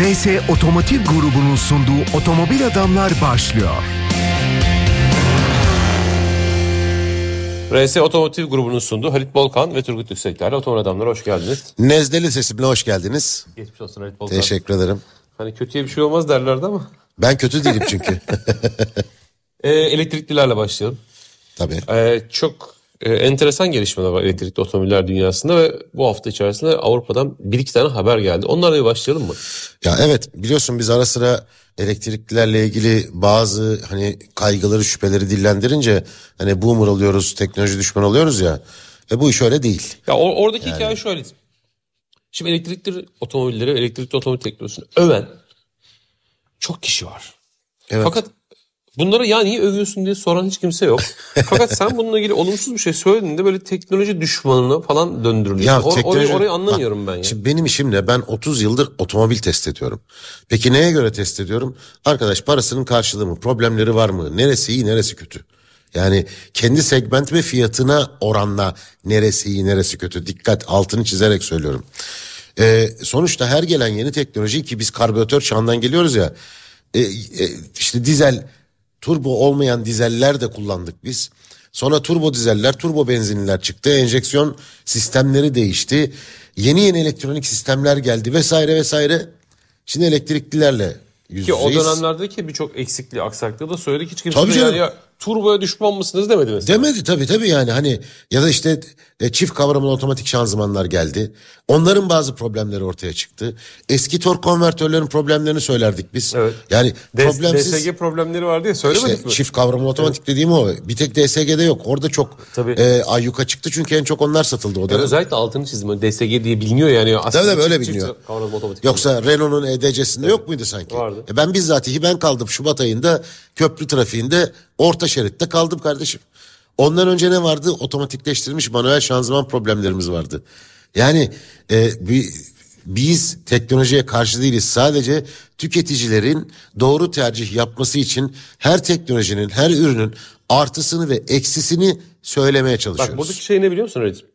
RS Otomotiv grubunun sunduğu Otomobil Adamlar başlıyor. RS Otomotiv grubunun sunduğu Halit Bolkan ve Turgut Yüksekler'le Otomobil Adamlar hoş geldiniz. Nezdeli sesimle hoş geldiniz. Geçmiş olsun Halit Bolkan. Teşekkür ederim. Hani kötüye bir şey olmaz derlerdi ama. Ben kötü değilim çünkü. Ee, elektriklilerle başlayalım. Tabii. Ee, çok e, enteresan gelişmeler var elektrikli otomobiller dünyasında ve bu hafta içerisinde Avrupa'dan bir iki tane haber geldi. Onlarla bir başlayalım mı? Ya evet biliyorsun biz ara sıra elektriklilerle ilgili bazı hani kaygıları şüpheleri dillendirince hani boomer oluyoruz teknoloji düşmanı oluyoruz ya. E bu iş öyle değil. Ya or- oradaki hikaye şöyle. Şimdi elektrikli otomobilleri, elektrikli otomobil teknolojisini öven çok kişi var. Evet. Fakat bunlara ya niye övüyorsun diye soran hiç kimse yok. Fakat sen bununla ilgili olumsuz bir şey söylediğinde böyle teknoloji düşmanına falan döndürülüyorsun. Or- orayı, orayı anlamıyorum Bak, ben ya. Şimdi benim işim ne? Ben 30 yıldır otomobil test ediyorum. Peki neye göre test ediyorum? Arkadaş parasının karşılığı mı? Problemleri var mı? Neresi iyi neresi kötü? Yani kendi segment ve fiyatına oranla neresi iyi neresi kötü? Dikkat altını çizerek söylüyorum. Ee, sonuçta her gelen yeni teknoloji ki biz karbüratör çağından geliyoruz ya. E, e, işte dizel turbo olmayan dizeller de kullandık biz. Sonra turbo dizeller, turbo benzinliler çıktı. Enjeksiyon sistemleri değişti. Yeni yeni elektronik sistemler geldi vesaire vesaire. Şimdi elektriklilerle yüz Ki o dönemlerdeki birçok eksikliği, aksaklığı da söyledik. Hiç kimse Tabii de canım. yani ya turboya düşman mısınız demedi mesela. Demedi tabii tabii yani hani ya da işte e, çift kavramlı otomatik şanzımanlar geldi. Onların bazı problemleri ortaya çıktı. Eski tork konvertörlerin problemlerini söylerdik biz. Evet. Yani Des- problemsiz DSG problemleri var diye söylemedik işte mi? çift kavramlı otomatik dediğim o. Bir tek DSG'de yok. Orada çok Tabii. e, ayyuka çıktı çünkü en çok onlar satıldı o Yani dönem. özellikle altını çizdim. Hani DSG diye biliniyor yani. Aslında Tabii tabii öyle çift- çift biliniyor. kavramlı otomatik. Yoksa Renault'un EDC'sinde yok muydu sanki? Vardı. E ben bizzatihi ben kaldım Şubat ayında köprü trafiğinde orta şeritte kaldım kardeşim. Ondan önce ne vardı? Otomatikleştirilmiş manuel şanzıman problemlerimiz vardı. Yani e, bi- biz teknolojiye karşı değiliz. Sadece tüketicilerin doğru tercih yapması için her teknolojinin, her ürünün artısını ve eksisini söylemeye çalışıyoruz. Bak buradaki şey ne biliyor musun Redim?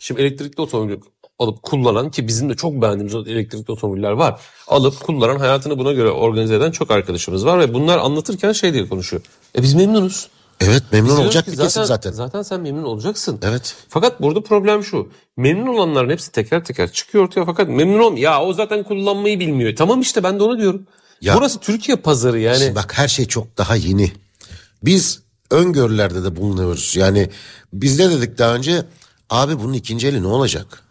Şimdi elektrikli otomobil alıp kullanan ki bizim de çok beğendiğimiz elektrikli otomobiller var. Alıp kullanan hayatını buna göre organize eden çok arkadaşımız var ve bunlar anlatırken şey diye konuşuyor. E biz memnunuz. Evet memnun Biz olacak bir ki kesim zaten. Zaten sen memnun olacaksın. Evet. Fakat burada problem şu. Memnun olanların hepsi teker teker çıkıyor ortaya fakat memnun ol ya o zaten kullanmayı bilmiyor. Tamam işte ben de onu diyorum. Ya- Burası Türkiye pazarı yani. Şimdi bak her şey çok daha yeni. Biz öngörülerde de bulunuyoruz. Yani biz ne dedik daha önce? Abi bunun ikinci eli ne olacak?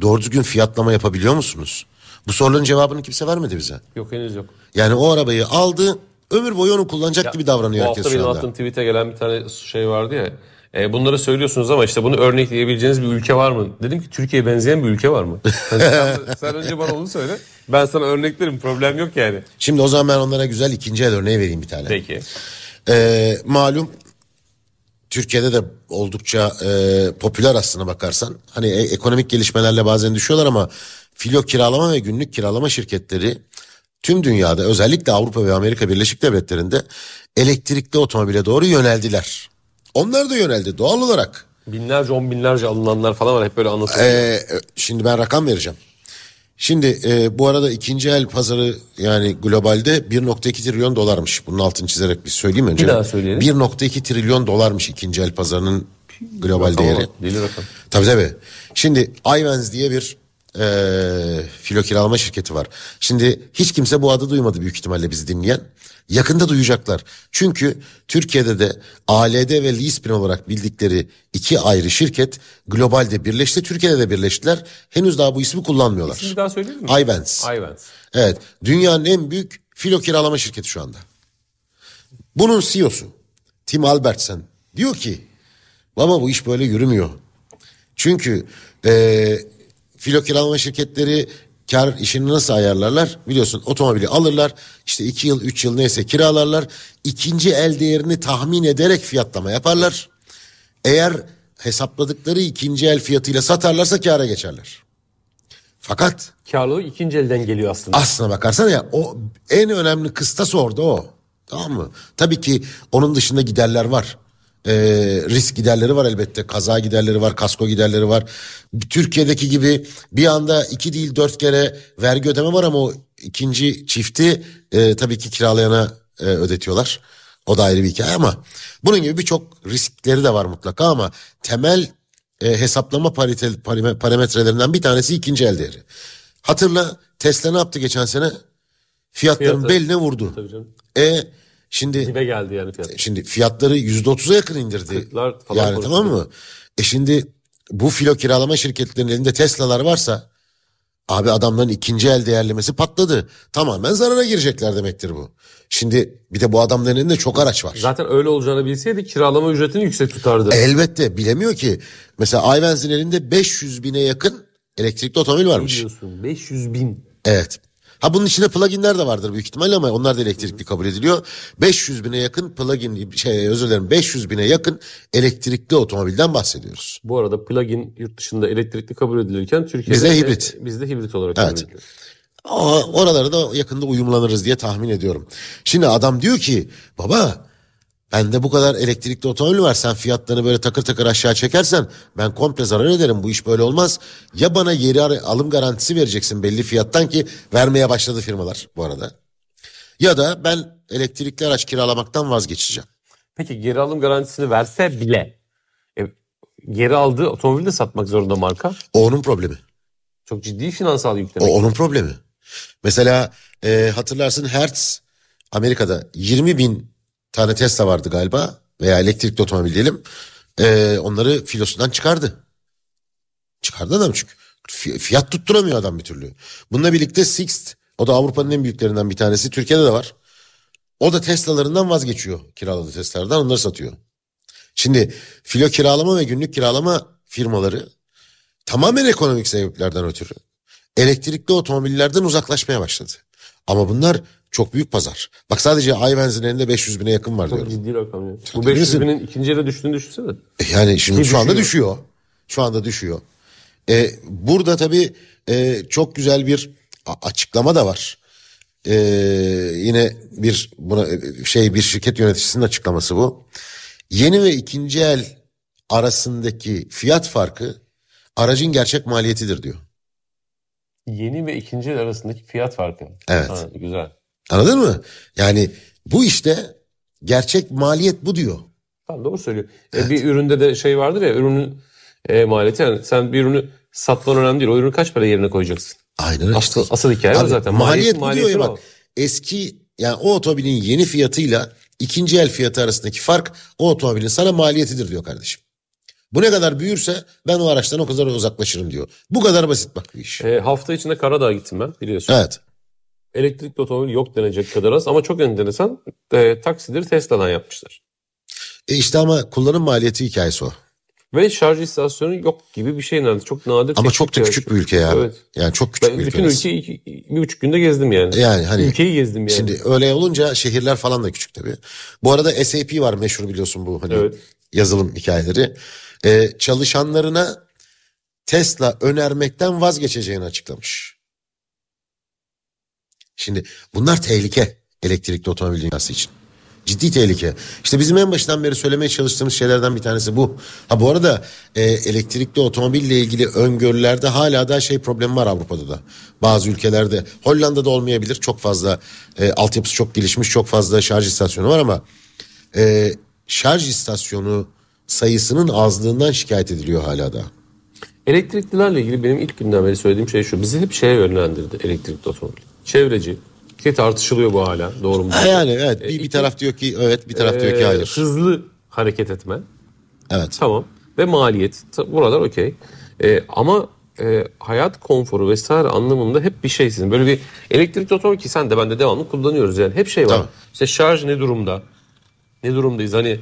Doğru düzgün fiyatlama yapabiliyor musunuz? Bu soruların cevabını kimse vermedi bize. Yok henüz yok. Yani o arabayı aldı ömür boyu onu kullanacak gibi davranıyor Bu herkes hafta şu benim anda. attığım tweet'e gelen bir tane şey vardı ya. E, bunları söylüyorsunuz ama işte bunu örnekleyebileceğiniz bir ülke var mı? Dedim ki Türkiye'ye benzeyen bir ülke var mı? Sen, sen önce bana onu söyle. Ben sana örneklerim. Problem yok yani. Şimdi o zaman ben onlara güzel ikinci el örneği vereyim bir tane. Peki. Ee, malum Türkiye'de de oldukça e, popüler aslına bakarsan. Hani e- ekonomik gelişmelerle bazen düşüyorlar ama filo kiralama ve günlük kiralama şirketleri tüm dünyada özellikle Avrupa ve Amerika Birleşik Devletleri'nde elektrikli otomobile doğru yöneldiler. Onlar da yöneldi doğal olarak. Binlerce on binlerce alınanlar falan var. Hep böyle anlatılıyor. Ee, şimdi ben rakam vereceğim. Şimdi e, bu arada ikinci el pazarı yani globalde 1.2 trilyon dolarmış. Bunun altını çizerek bir söyleyeyim önce. Bir daha söyleyelim. 1.2 trilyon dolarmış ikinci el pazarının global Rakam değeri. Deli rakam. Tabii tabii. Şimdi Ayvens diye bir e, filo kiralama şirketi var. Şimdi hiç kimse bu adı duymadı büyük ihtimalle bizi dinleyen. Yakında duyacaklar. Çünkü Türkiye'de de ALD ve Leasepin olarak bildikleri iki ayrı şirket globalde birleşti. Türkiye'de de birleştiler. Henüz daha bu ismi kullanmıyorlar. Bir daha söyleyelim mi? Ayvens. Ayvens. Evet. Dünyanın en büyük filo kiralama şirketi şu anda. Bunun CEO'su Tim Albertsen diyor ki baba bu iş böyle yürümüyor. Çünkü e, filo kiralama şirketleri kar işini nasıl ayarlarlar? Biliyorsun otomobili alırlar işte iki yıl üç yıl neyse kiralarlar. ikinci el değerini tahmin ederek fiyatlama yaparlar. Eğer hesapladıkları ikinci el fiyatıyla satarlarsa kâra geçerler. Fakat Karlılık ikinci elden geliyor aslında. aslına bakarsan ya o en önemli kıstas orada o. Tamam mı? Tabii ki onun dışında giderler var. Ee, risk giderleri var elbette. Kaza giderleri var, kasko giderleri var. Türkiye'deki gibi bir anda iki değil dört kere vergi ödeme var ama o ikinci çifti e, tabii ki kiralayana e, ödetiyorlar. O da ayrı bir hikaye ama bunun gibi birçok riskleri de var mutlaka ama temel e, hesaplama parite, parametrelerinden bir tanesi ikinci el değeri. Hatırla Tesla ne yaptı geçen sene? Fiyatların Fiyatı. beline vurdu. Tabii canım. E şimdi Dibe geldi yani fiyat. şimdi fiyatları yüzde otuza yakın indirdi. Kırklar falan Yani konuşuluyor. tamam mı? E şimdi bu filo kiralama şirketlerinin elinde Tesla'lar varsa abi adamların ikinci el değerlemesi patladı. Tamamen zarara girecekler demektir bu. Şimdi bir de bu adamların elinde çok araç var. Zaten öyle olacağını bilseydi kiralama ücretini yüksek tutardı. Elbette bilemiyor ki. Mesela Ayvenz'in elinde 500 bine yakın elektrikli otomobil varmış. Biliyorsun 500 bin. Evet. Ha bunun içinde pluginler de vardır büyük ihtimalle ama onlar da elektrikli kabul ediliyor. 500 bine yakın plugin şey özür dilerim 500 bine yakın elektrikli otomobilden bahsediyoruz. Bu arada plug-in yurt dışında elektrikli kabul edilirken Türkiye'de Bizde hibrit. bizde hibrit olarak Evet. kabul ediliyor. Oralara da yakında uyumlanırız diye tahmin ediyorum. Şimdi adam diyor ki baba bende bu kadar elektrikli otomobil var sen fiyatlarını böyle takır takır aşağı çekersen ben komple zarar ederim bu iş böyle olmaz. Ya bana geri ar- alım garantisi vereceksin belli fiyattan ki vermeye başladı firmalar bu arada. Ya da ben elektrikli araç kiralamaktan vazgeçeceğim. Peki geri alım garantisini verse bile e, geri aldığı otomobili de satmak zorunda marka. O onun problemi. Çok ciddi finansal O yüklemek. onun problemi. Mesela e, hatırlarsın Hertz Amerika'da 20 bin tane Tesla vardı galiba veya elektrikli otomobil diyelim. E, onları filosundan çıkardı. Çıkardı adam çünkü. Fi- Fiyat tutturamıyor adam bir türlü. Bununla birlikte Sixt o da Avrupa'nın en büyüklerinden bir tanesi. Türkiye'de de var. O da Tesla'larından vazgeçiyor. Kiraladığı Tesla'lardan onları satıyor. Şimdi filo kiralama ve günlük kiralama firmaları tamamen ekonomik sebeplerden ötürü elektrikli otomobillerden uzaklaşmaya başladı. Ama bunlar çok büyük pazar. Bak sadece Ayvenz'in elinde 500 bine yakın var Çok diyorum. ciddi rakam ya. Bu Tabii 500 bilirsin. binin ikinci ele düştüğünü düşünsene. E Yani şimdi Ki şu anda düşüyor. Şu anda düşüyor. E, burada tabii e, çok güzel bir açıklama da var. E, yine bir buna e, şey bir şirket yöneticisinin açıklaması bu. Yeni ve ikinci el arasındaki fiyat farkı aracın gerçek maliyetidir diyor. Yeni ve ikinci el arasındaki fiyat farkı. Evet. Ha, güzel. Anladın mı? Yani bu işte gerçek maliyet bu diyor. Tamam doğru söylüyor. E, bir üründe de şey vardır ya ürünün e, maliyeti yani sen bir ürünü satman önemli değil. O ürünü kaç para yerine koyacaksın? Aynen öyle. Asıl, asıl hikaye o Abi, zaten. Maliyet, Maliyeti- bu diyor ya bak. Eski yani o otomobilin yeni fiyatıyla ikinci el fiyatı arasındaki fark o otomobilin sana maliyetidir diyor kardeşim. Bu ne kadar büyürse ben o araçtan o kadar uzaklaşırım diyor. Bu kadar basit bak bu iş. E, hafta içinde Karadağ'a gittim ben biliyorsun. Evet. Elektrikli otomobil yok denecek kadar az ama çok enteresan e, taksileri Tesla'dan yapmışlar. E işte ama kullanım maliyeti hikayesi o. Ve şarj istasyonu yok gibi bir şey nerede. Çok nadir. Ama çok da küçük bir ülke ya. Evet. Yani çok küçük Ben bir bütün ülke. ülkeyi iki, bir buçuk günde gezdim yani. Yani hani Ülkeyi gezdim yani. Şimdi öyle olunca şehirler falan da küçük tabii. Bu arada SAP var meşhur biliyorsun bu hani Evet. yazılım hikayeleri. Ee, çalışanlarına Tesla önermekten vazgeçeceğini açıklamış. Şimdi bunlar tehlike elektrikli otomobil dünyası için. Ciddi tehlike. İşte bizim en başından beri söylemeye çalıştığımız şeylerden bir tanesi bu. Ha bu arada e, elektrikli otomobille ilgili öngörülerde hala da şey problemi var Avrupa'da da. Bazı ülkelerde Hollanda'da olmayabilir. Çok fazla e, altyapısı çok gelişmiş çok fazla şarj istasyonu var ama e, şarj istasyonu sayısının azlığından şikayet ediliyor hala da. Elektriklilerle ilgili benim ilk günden beri söylediğim şey şu. Bizi hep şeye yönlendirdi elektrikli otomobil. Çevreci. Ki tartışılıyor bu hala. Doğru mu? Yani evet bir, bir iki- taraf diyor ki evet bir taraf diyor ki Ee, hayır. Hızlı hareket etme. Evet. Tamam. Ve maliyet. Buralar okey. Ee, ama e, hayat konforu vesaire anlamında hep bir şeysin. Böyle bir elektrikli otomobil ki sen de ben de devamlı kullanıyoruz yani. Hep şey var. Tamam. İşte şarj ne durumda? Ne durumdayız? Hani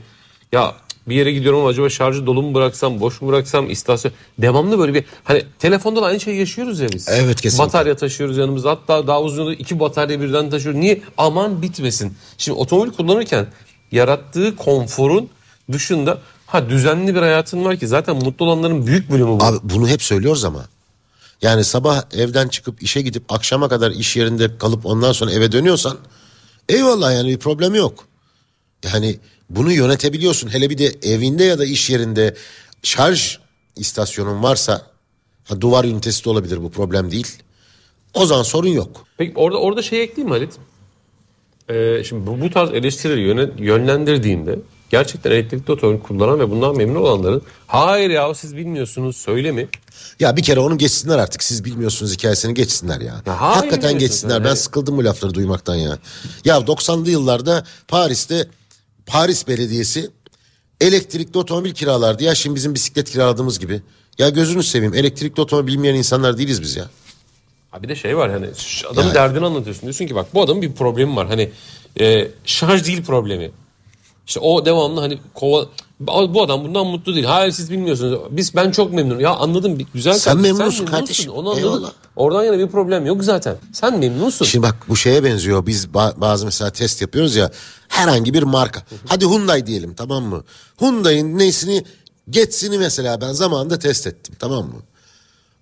ya bir yere gidiyorum ama acaba şarjı dolu mu bıraksam, boş mu bıraksam, istasyon. Devamlı böyle bir hani telefonda da aynı şeyi yaşıyoruz ya biz. Evet, kesinlikle. Batarya taşıyoruz yanımızda. Hatta daha uzun yolda iki batarya birden taşıyoruz. Niye? Aman bitmesin. Şimdi otomobil kullanırken yarattığı konforun dışında ha düzenli bir hayatın var ki zaten mutlu olanların büyük bölümü bu. Abi bunu hep söylüyoruz ama. Yani sabah evden çıkıp işe gidip akşama kadar iş yerinde kalıp ondan sonra eve dönüyorsan eyvallah yani bir problem yok. Yani bunu yönetebiliyorsun. Hele bir de evinde ya da iş yerinde şarj istasyonun varsa ha, duvar ünitesi de olabilir bu problem değil. O zaman sorun yok. Peki orada orada şey ekleyeyim mi Halit? Ee, şimdi bu, bu tarz eleştirileri yöne- yönlendirdiğinde gerçekten elektrikli otomobil kullanan ve bundan memnun olanların hayır ya siz bilmiyorsunuz söylemi Ya bir kere onu geçsinler artık. Siz bilmiyorsunuz hikayesini geçsinler ya. Ya Hakikaten geçsinler. sen, Ben sıkıldım bu lafları duymaktan ya. Ya 90'lı yıllarda Paris'te Paris Belediyesi elektrikli otomobil kiralardı. Ya şimdi bizim bisiklet kiraladığımız gibi. Ya gözünü seveyim elektrikli otomobil bilmeyen insanlar değiliz biz ya. Ha bir de şey var hani adamın Yani. derdini anlatıyorsun. Diyorsun ki bak bu adamın bir problemi var. Hani e, şarj değil problemi. İşte o devamlı hani kova bu adam bundan mutlu değil. Hayır siz bilmiyorsunuz. Biz ben çok memnunum. Ya anladım güzel Sen kardeşim, memnunsun kardeşim. Onu anladım. Eyvallah. Oradan yana bir problem yok zaten. Sen memnunsun. Şimdi bak bu şeye benziyor. Biz ba- bazı mesela test yapıyoruz ya. Herhangi bir marka. Hadi Hyundai diyelim tamam mı? Hyundai'nin nesini Getz'ini mesela ben zamanında test ettim tamam mı?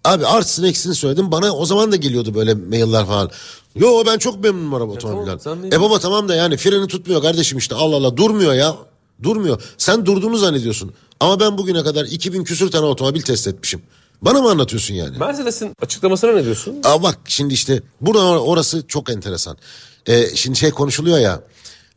Abi artısını eksisini söyledim. Bana o zaman da geliyordu böyle mailler falan. Yo ben çok memnunum araba otomobilden. sen E baba tamam da yani freni tutmuyor kardeşim işte Allah Allah durmuyor ya. Durmuyor. Sen durduğunu zannediyorsun. Ama ben bugüne kadar 2000 küsür tane otomobil test etmişim. Bana mı anlatıyorsun yani? Mercedes'in açıklamasına ne diyorsun? Aa bak şimdi işte burada orası çok enteresan. Ee, şimdi şey konuşuluyor ya.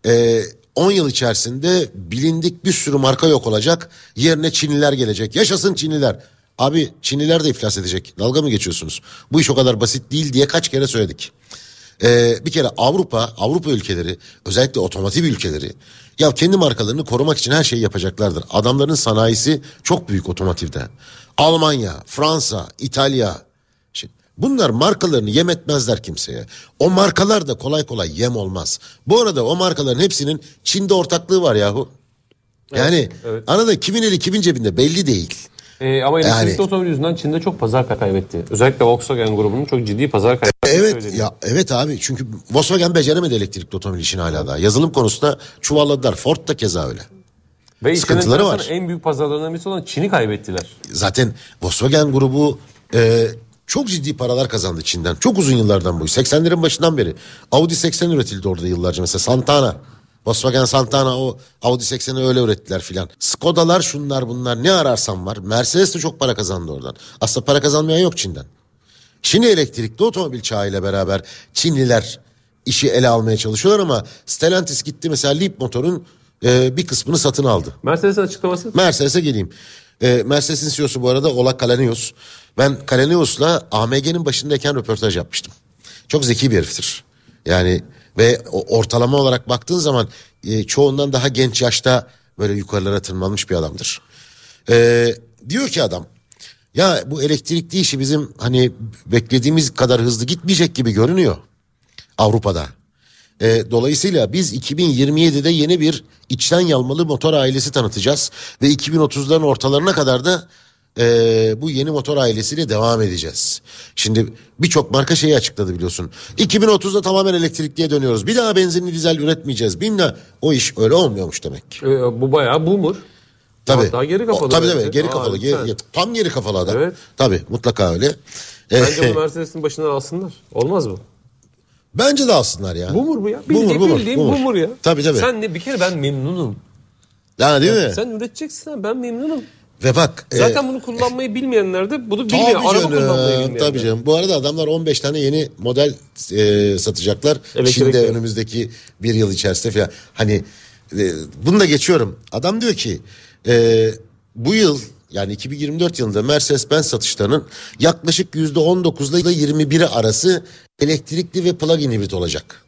e, 10 yıl içerisinde bilindik bir sürü marka yok olacak. Yerine Çinliler gelecek. Yaşasın Çinliler. Abi Çinliler de iflas edecek. Dalga mı geçiyorsunuz? Bu iş o kadar basit değil diye kaç kere söyledik. Ee, bir kere Avrupa, Avrupa ülkeleri, özellikle otomotiv ülkeleri ya kendi markalarını korumak için her şeyi yapacaklardır. Adamların sanayisi çok büyük otomotivde. Almanya, Fransa, İtalya. Şimdi bunlar markalarını yem etmezler kimseye. O markalar da kolay kolay yem olmaz. Bu arada o markaların hepsinin Çin'de ortaklığı var yahu. Yani evet. anladın kimin eli kimin cebinde belli değil. Ee, ama elektrikli Yani- otomobil yüzünden Çin'de çok pazar kaybetti. Özellikle Volkswagen grubunun çok ciddi pazar kaybettiği Evet söyleniyor. ya evet abi çünkü Volkswagen beceremedi elektrikli otomobil işini hala daha. Yazılım konusunda çuvalladılar. Ford da keza öyle. Ve sıkıntıları var. En büyük pazarlarından birisi olan Çin'i kaybettiler. Zaten Volkswagen grubu e, çok ciddi paralar kazandı Çin'den. Çok uzun yıllardan bu. 80'lerin başından beri. Audi 80 üretildi orada yıllarca mesela Santana. Volkswagen Santana o Audi 80'i öyle ürettiler filan. Skoda'lar şunlar bunlar ne ararsan var. Mercedes de çok para kazandı oradan. Aslında para kazanmayan yok Çin'den. Şimdi elektrikli otomobil çağıyla beraber Çinliler işi ele almaya çalışıyorlar ama Stellantis gitti mesela Leap motorun e, bir kısmını satın aldı. Mercedes'in açıklaması Mercedes'e geleyim. Ee, Mercedes'in CEO'su bu arada Ola Kalenius. Ben Kalenius'la AMG'nin başındayken röportaj yapmıştım. Çok zeki bir heriftir. Yani ve ortalama olarak baktığın zaman e, çoğundan daha genç yaşta böyle yukarılara tırmanmış bir adamdır. Ee, diyor ki adam ya bu elektrikli işi bizim hani beklediğimiz kadar hızlı gitmeyecek gibi görünüyor Avrupa'da. E, dolayısıyla biz 2027'de yeni bir içten yanmalı motor ailesi tanıtacağız ve 2030'ların ortalarına kadar da e, bu yeni motor ailesiyle devam edeceğiz. Şimdi birçok marka şeyi açıkladı biliyorsun. 2030'da tamamen elektrikliye dönüyoruz. Bir daha benzinli dizel üretmeyeceğiz. Bilmem o iş öyle olmuyormuş demek. Ee, bu bayağı boomer. Tabii. Daha geri kafalı. O, tabii tabii geri Aa, kafalı. güzel. Geri- tam geri kafalı adam. Evet. Tabii mutlaka öyle. E, Bence bu Mercedes'in başından alsınlar. Olmaz mı? bence de alsınlar ya. Boomer bu ya. Bildiğin, boomer, bildiğin boomer. boomer ya. Tabii, tabii. Sen ne bir kere ben memnunum. Yani değil mi? Sen üreteceksin ben memnunum. Ve bak. e, Zaten bunu kullanmayı bilmeyenler de bunu bilmiyor. Tabii Araba canım, kullanmayı bilmeyenler. tabii canım. Bu arada adamlar 15 tane yeni model e, satacaklar. Elektrikli. Çin'de önümüzdeki bir yıl içerisinde falan. Hani e, bunu da geçiyorum. Adam diyor ki e, bu yıl yani 2024 yılında Mercedes-Benz satışlarının yaklaşık %19 ile 21'i arası elektrikli ve plug-in hibrit olacak.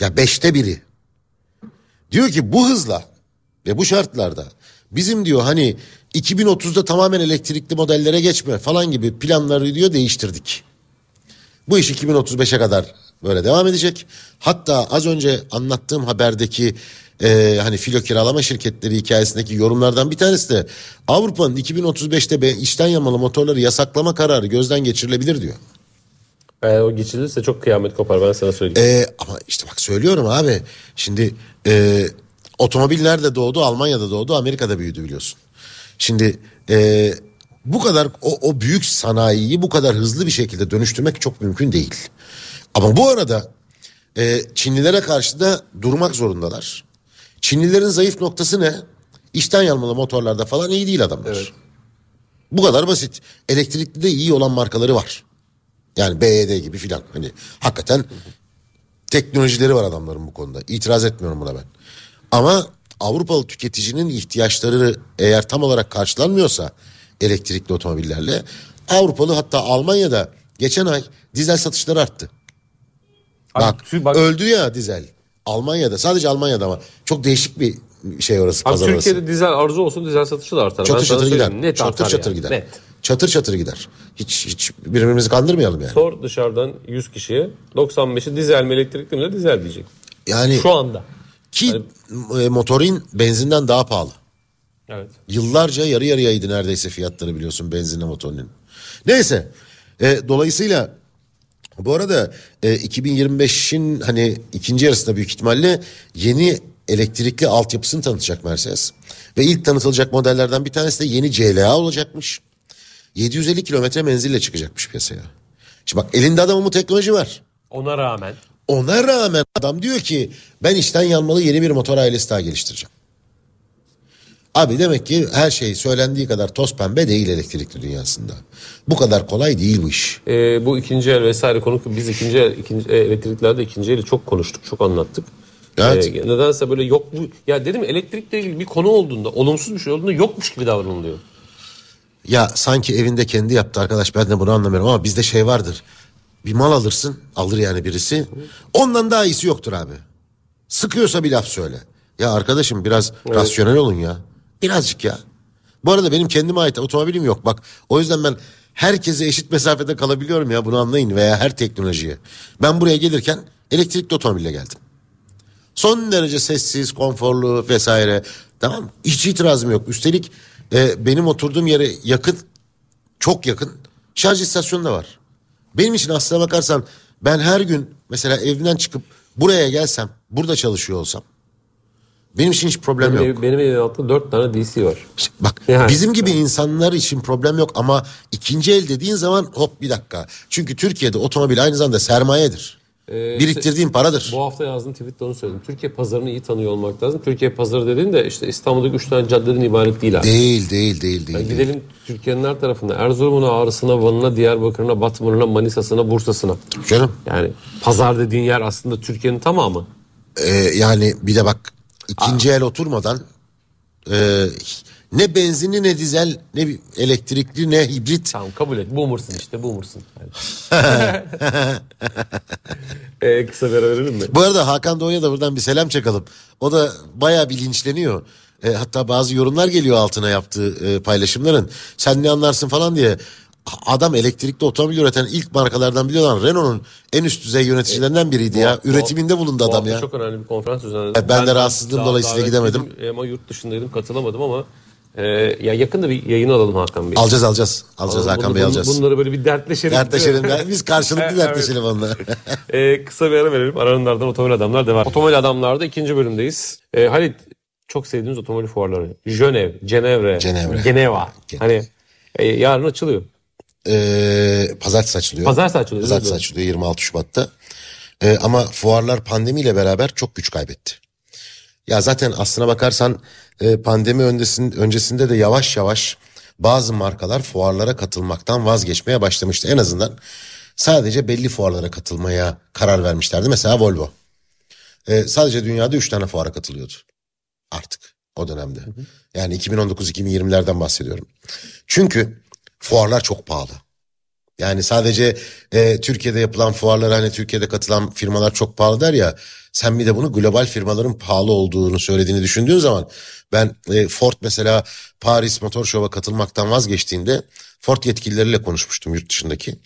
Ya beşte biri. Diyor ki bu hızla ve bu şartlarda bizim diyor hani 2030'da tamamen elektrikli modellere geçme falan gibi planları diyor değiştirdik. Bu iş 2035'e kadar böyle devam edecek. Hatta az önce anlattığım haberdeki e, hani filo kiralama şirketleri hikayesindeki yorumlardan bir tanesi de Avrupa'nın 2035'te be içten yanmalı motorları yasaklama kararı gözden geçirilebilir diyor. Eğer o geçilirse çok kıyamet kopar ben sana söyleyeyim. Ee, ama işte bak söylüyorum abi. Şimdi e, otomobil nerede doğdu? Almanya'da doğdu. Amerika'da büyüdü biliyorsun. Şimdi e, bu kadar o, o büyük sanayiyi bu kadar hızlı bir şekilde dönüştürmek çok mümkün değil. Ama bu arada e, Çinlilere karşı da durmak zorundalar. Çinlilerin zayıf noktası ne? İçten yanmalı motorlarda falan iyi değil adamlar. Evet. Bu kadar basit. Elektrikli de iyi olan markaları var. Yani BYD gibi filan. Hani hakikaten teknolojileri var adamların bu konuda. İtiraz etmiyorum buna ben. Ama Avrupalı tüketicinin ihtiyaçları eğer tam olarak karşılanmıyorsa elektrikli otomobillerle Avrupalı hatta Almanya'da geçen ay dizel satışları arttı. Abi, Bak, tü- bak- öldü ya dizel. Almanya'da sadece Almanya'da ama çok değişik bir şey orası Abi pazar orası. Türkiye'de dizel arzu olsun dizel satışı da artar. Ben Çatır sana çatır gider. Net çatır artar çatır yani. gider. Net. Çatır çatır gider. Hiç hiç birbirimizi kandırmayalım yani. Sor dışarıdan 100 kişiye 95'i dizel mi elektrikli mi dizel diyecek. Yani Şu anda. Ki e, motorin benzinden daha pahalı. Evet. Yıllarca yarı yarıyaydı neredeyse fiyatları biliyorsun benzinle motorinin. Neyse. E, dolayısıyla bu arada e, 2025'in hani ikinci yarısında büyük ihtimalle yeni elektrikli altyapısını tanıtacak Mercedes. Ve ilk tanıtılacak modellerden bir tanesi de yeni CLA olacakmış. 750 kilometre menzille çıkacakmış piyasaya. Şimdi bak elinde adamın bu teknoloji var. Ona rağmen Ona rağmen adam diyor ki ben içten yanmalı yeni bir motor ailesi daha geliştireceğim. Abi demek ki her şey söylendiği kadar toz pembe değil elektrikli dünyasında. Bu kadar kolay değil bu iş. e, bu ikinci el vesaire konu biz ikinci el ikinci, e, elektriklerde ikinci eli çok konuştuk, çok anlattık. Evet. E, nedense böyle yok bu ya dedim elektrikle ilgili bir konu olduğunda, olumsuz bir şey olduğunda yokmuş gibi davranılıyor. Ya sanki evinde kendi yaptı arkadaş ben de bunu anlamıyorum ama bizde şey vardır. Bir mal alırsın alır yani birisi ondan daha iyisi yoktur abi. Sıkıyorsa bir laf söyle. Ya arkadaşım biraz rasyonel olun ya. Birazcık ya. Bu arada benim kendime ait otomobilim yok. Bak o yüzden ben herkese eşit mesafede kalabiliyorum ya bunu anlayın veya her teknolojiye. Ben buraya gelirken elektrikli otomobille geldim. Son derece sessiz, konforlu vesaire. Tamam mı? Hiç itirazım yok. Üstelik e, benim oturduğum yere yakın, çok yakın şarj istasyonu da var. Benim için aslına bakarsan ben her gün mesela evden çıkıp buraya gelsem, burada çalışıyor olsam benim için hiç problem Benim, yok. benim evimin altında dört tane DC var. İşte Bak Yani. bizim gibi insanlar için problem yok ama ikinci el dediğin zaman hop bir dakika. Çünkü Türkiye'de otomobil aynı zamanda sermayedir. Ee, Biriktirdiğin paradır. Bu hafta yazdığım tweette onu söyledim. Türkiye pazarını iyi tanıyor olmak lazım. Türkiye pazarı dediğin de işte İstanbul'daki üç tane caddeden ibaret değil abi. Değil değil değil değil. değil. Gidelim Türkiye'nin her tarafına. Erzurum'una, Ağrıs'ına, Van'ına, Diyarbakır'ına, Batman'ına, Manisa'sına, Bursa'sına. Canım Yani pazar dediğin yer aslında Türkiye'nin tamamı. Ee, yani bir de bak ikinci el oturmadan e, ne benzinli ne dizel ne bir elektrikli ne hibrit Tamam kabul et. Boomer'sın işte boomer'sın. Ee, kısa bir ara verelim mi? Bu arada Hakan Doğu'ya da buradan bir selam çakalım. O da bayağı bilinçleniyor. E, hatta bazı yorumlar geliyor altına yaptığı e, paylaşımların. Sen ne anlarsın falan diye. Adam elektrikli otomobil üreten ilk markalardan biri olan Renault'un en üst düzey yöneticilerinden biriydi ya. Bu- Üretiminde bulundu bu adam ya. Çok önemli bir konferans düzenledim. E, ben de rahatsızlığım dolayısıyla gidemedim. Ama yurt dışındaydım katılamadım ama e, ya yakında bir yayın alalım Hakan Bey. Alacağız alacağız. Alacağız Hakan Bey alacağız. Bunları böyle bir dertleşelim. Dertleşelim. Biz karşılıklı dertleşelim onunla. Ee, kısa bir ara verelim. Aranın ardından Otomobil Adamlar devam. Otomobil Adamlar'da ikinci bölümdeyiz. Ee, Halit çok sevdiğiniz otomobil fuarları. Jönev, Cenevre, Cenevre. Geneva. Hani e, yarın açılıyor. Ee, pazartesi açılıyor. Pazartesi açılıyor. Pazartesi açılıyor 26 Şubat'ta. Ee, ama fuarlar pandemiyle beraber çok güç kaybetti. Ya zaten aslına bakarsan e, pandemi öncesinde, öncesinde de yavaş yavaş bazı markalar fuarlara katılmaktan vazgeçmeye başlamıştı. En azından sadece belli fuarlara katılmaya karar vermişlerdi. Mesela Volvo. Ee, sadece dünyada 3 tane fuara katılıyordu. Artık o dönemde. Yani 2019-2020'lerden bahsediyorum. Çünkü fuarlar çok pahalı. Yani sadece e, Türkiye'de yapılan fuarlara hani Türkiye'de katılan firmalar çok pahalı der ya. Sen bir de bunu global firmaların pahalı olduğunu söylediğini düşündüğün zaman ben e, Ford mesela Paris Motor Show'a katılmaktan vazgeçtiğinde Ford yetkilileriyle konuşmuştum yurt dışındaki.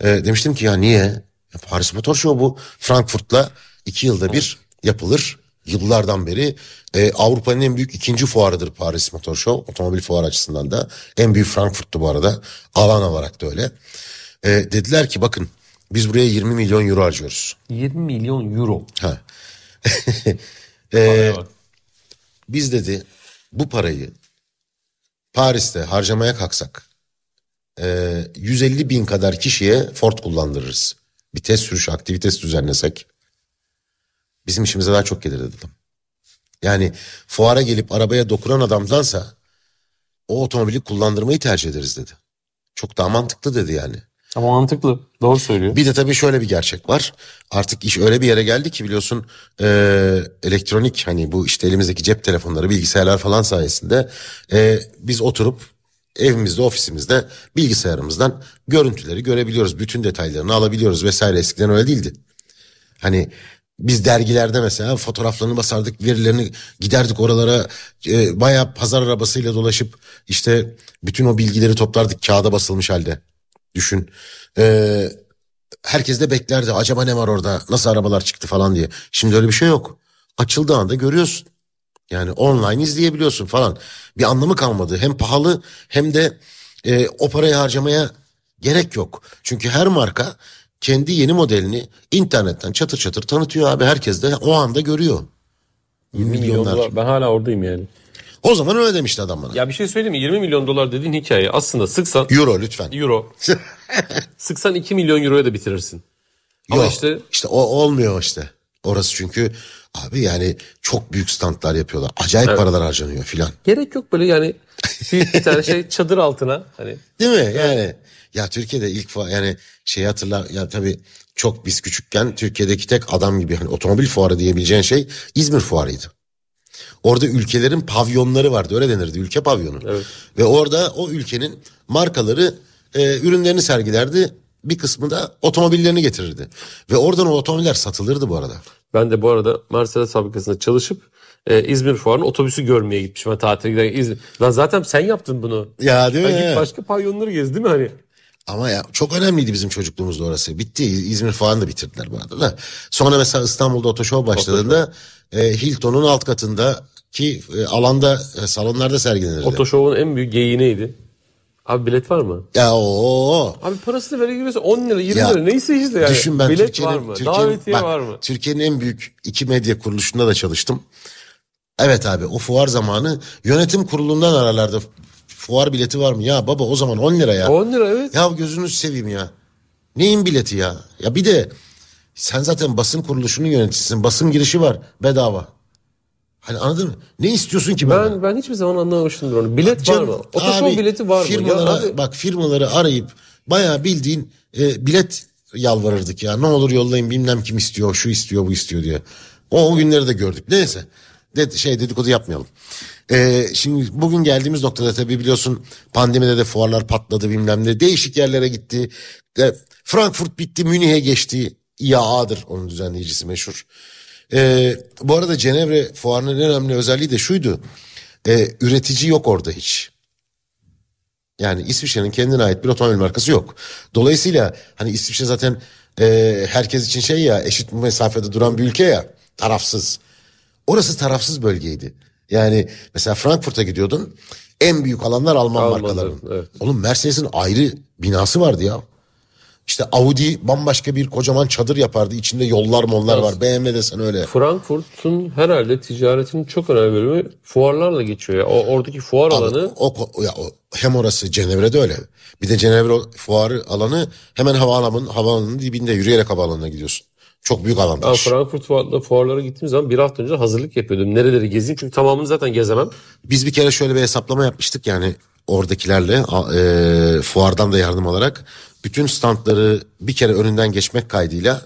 E, demiştim ki ya niye? Ya Paris Motor Show bu Frankfurt'la iki yılda bir yapılır. Yıllardan beri e, Avrupa'nın en büyük ikinci fuarıdır Paris Motor Show. Otomobil fuarı açısından da. En büyük Frankfurt'tu bu arada. Alan olarak da öyle. E, dediler ki bakın biz buraya 20 milyon euro harcıyoruz. 20 milyon euro. Ha. Bak. Biz dedi bu parayı Paris'te harcamaya kalksak e, 150 bin kadar kişiye Ford kullandırırız. Bir test sürüş aktivitesi düzenlesek bizim işimize daha çok gelir dedim. Yani fuara gelip arabaya dokunan adamdansa o otomobili kullandırmayı tercih ederiz dedi. Çok daha mantıklı dedi yani. Ama mantıklı. Doğru söylüyor. Bir de tabii şöyle bir gerçek var. Artık iş öyle bir yere geldi ki biliyorsun e, elektronik hani bu işte elimizdeki cep telefonları, bilgisayarlar falan sayesinde e, biz oturup evimizde, ofisimizde bilgisayarımızdan görüntüleri görebiliyoruz. Bütün detaylarını alabiliyoruz vesaire. Eskiden öyle değildi. Hani biz dergilerde mesela fotoğraflarını basardık, verilerini giderdik oralara e, bayağı pazar arabasıyla dolaşıp işte bütün o bilgileri toplardık kağıda basılmış halde. Düşün. Ee, herkes de beklerdi. Acaba ne var orada? Nasıl arabalar çıktı falan diye. Şimdi öyle bir şey yok. Açıldığı anda görüyorsun. Yani online izleyebiliyorsun falan. Bir anlamı kalmadı. Hem pahalı hem de e, o parayı harcamaya gerek yok. Çünkü her marka kendi yeni modelini internetten çatır çatır tanıtıyor abi. Herkes de o anda görüyor. 20 milyon Milyonlar. dolar. Ben hala oradayım yani. O zaman öyle demişti adam bana. Ya bir şey söyleyeyim mi? 20 milyon dolar dediğin hikaye aslında sıksan Euro lütfen. euro. sıksan 2 milyon euroya da bitirirsin. Ama Yok, işte işte o olmuyor işte. Orası çünkü abi yani çok büyük standlar yapıyorlar. Acayip paralar harcanıyor filan. gerek yok böyle yani büyük bir tane şey çadır altına hani Değil mi? Yani ya Türkiye'de ilk yani şey hatırlar ya tabii çok biz küçükken Türkiye'deki tek adam gibi hani otomobil fuarı diyebileceğin şey İzmir fuarıydı. Orada ülkelerin pavyonları vardı öyle denirdi ülke pavyonu. Evet. Ve orada o ülkenin markaları e, ürünlerini sergilerdi. Bir kısmı da otomobillerini getirirdi. Ve oradan o otomobiller satılırdı bu arada. Ben de bu arada Mercedes fabrikasında çalışıp e, İzmir fuarının otobüsü görmeye gitmişim. Ben tatile giderken İzmir. Lan zaten sen yaptın bunu. Ya değil mi? Ben git başka pavyonları gez değil mi hani? Ama ya çok önemliydi bizim çocukluğumuzda orası. Bitti. İzmir falan da bitirdiler bu arada da. Sonra mesela İstanbul'da Otoşov başladığında e, Hilton'un alt katındaki e, alanda e, salonlarda sergilenirdi. Otoshow'un en büyük geyiği neydi? Abi bilet var mı? ya o Abi parasını vere giriyorsa 10 lira 20 Ya, lira neyse işte yani. Düşün ben bilet Türkiye'nin, var mı? Türkiye'nin- Davetiye bak, var mı? Türkiye'nin en büyük iki medya kuruluşunda da çalıştım. Evet abi o fuar zamanı yönetim kurulundan ararlardı. Fuar bileti var mı? Ya baba o zaman 10 lira ya. 10 lira evet. Ya gözünüzü seveyim ya. Neyin bileti ya? Ya bir de sen zaten basın kuruluşunun yöneticisin. Basın girişi var bedava. Hani anladın mı? Ne istiyorsun ki benden? Ben ben hiçbir zaman anlamamışımdır onu. Bilet var Canım, mı? Otoshow abi, bileti var mı? Firmalara, Ya abi, Bak firmaları arayıp bayağı bildiğin e, bilet yalvarırdık ya. Ne olur yollayın bilmem kim istiyor, şu istiyor, bu istiyor diye. O, o günleri de gördük. Neyse. De, şey dedikodu yapmayalım. E, şimdi bugün geldiğimiz noktada tabii biliyorsun pandemide de fuarlar patladı bilmem ne. Değişik yerlere gitti. E, Frankfurt bitti, Münih'e geçti. IAA'dır onun düzenleyicisi meşhur. E, bu arada Cenevre fuarının en önemli özelliği de şuydu. E, üretici yok orada hiç. Yani İsviçre'nin kendine ait bir otomobil markası yok. Dolayısıyla hani İsviçre zaten e, herkes için şey ya eşit mesafede duran bir ülke ya tarafsız. Orası tarafsız bölgeydi. Yani mesela Frankfurt'a gidiyordun en büyük alanlar Alman Almanların, markaların. evet. Oğlum Mercedes'in ayrı binası vardı ya. İşte Audi bambaşka bir kocaman çadır yapardı. İçinde yollar mollar var. BMW desen öyle. Frankfurt'un herhalde ticaretinin çok önemli bölümü fuarlarla geçiyor ya. O oradaki fuar Abi, alanı o, o- ya, o- hem orası Cenevre'de öyle. Bir de Cenevre fuarı alanı hemen havaalanının, havaalanının dibinde yürüyerek havaalanına gidiyorsun. Çok büyük Ben avantaj. Frankfurt fuarla, fuarlara gittiğim zaman bir hafta önce hazırlık yapıyordum. Nereleri gezeyim çünkü tamamını zaten gezemem. Biz bir kere şöyle bir hesaplama yapmıştık yani oradakilerle e, fuardan da yardım alarak. Bütün standları bir kere önünden geçmek kaydıyla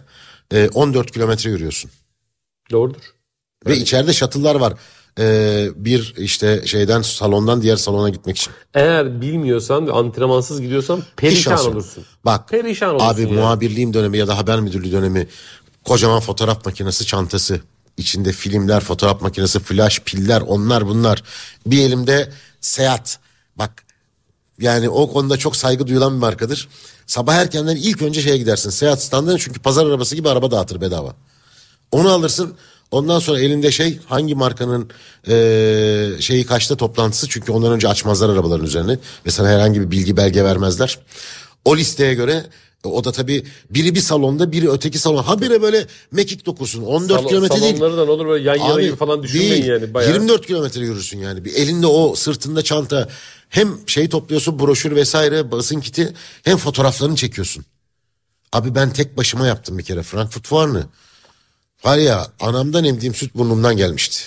e, 14 kilometre yürüyorsun. Doğrudur. Ve içeride shuttle'lar var. E, bir işte şeyden salondan diğer salona gitmek için. Eğer bilmiyorsan ve antrenmansız gidiyorsan perişan olursun. Bak Perişan olursun abi ya. muhabirliğim dönemi ya da haber müdürlüğü dönemi kocaman fotoğraf makinesi çantası içinde filmler fotoğraf makinesi flash piller onlar bunlar bir elimde Seat bak yani o konuda çok saygı duyulan bir markadır. Sabah erkenden ilk önce şeye gidersin Seat standına çünkü pazar arabası gibi araba dağıtır bedava. Onu alırsın ondan sonra elinde şey hangi markanın eee, şeyi kaçta toplantısı çünkü ondan önce açmazlar arabaların üzerine ve sana herhangi bir bilgi belge vermezler. O listeye göre o da tabii biri bir salonda biri öteki salon. Habire böyle mekik dokusun 14 Salon- kilometre değil. Salonları da olur böyle yan yana gibi falan düşünmeyin değil. yani. Bayağı. 24 kilometre yürürsün yani. Bir elinde o sırtında çanta hem şey topluyorsun broşür vesaire basın kiti hem fotoğraflarını çekiyorsun. Abi ben tek başıma yaptım bir kere Frankfurt fuarını. Var ya anamdan emdiğim süt burnumdan gelmişti.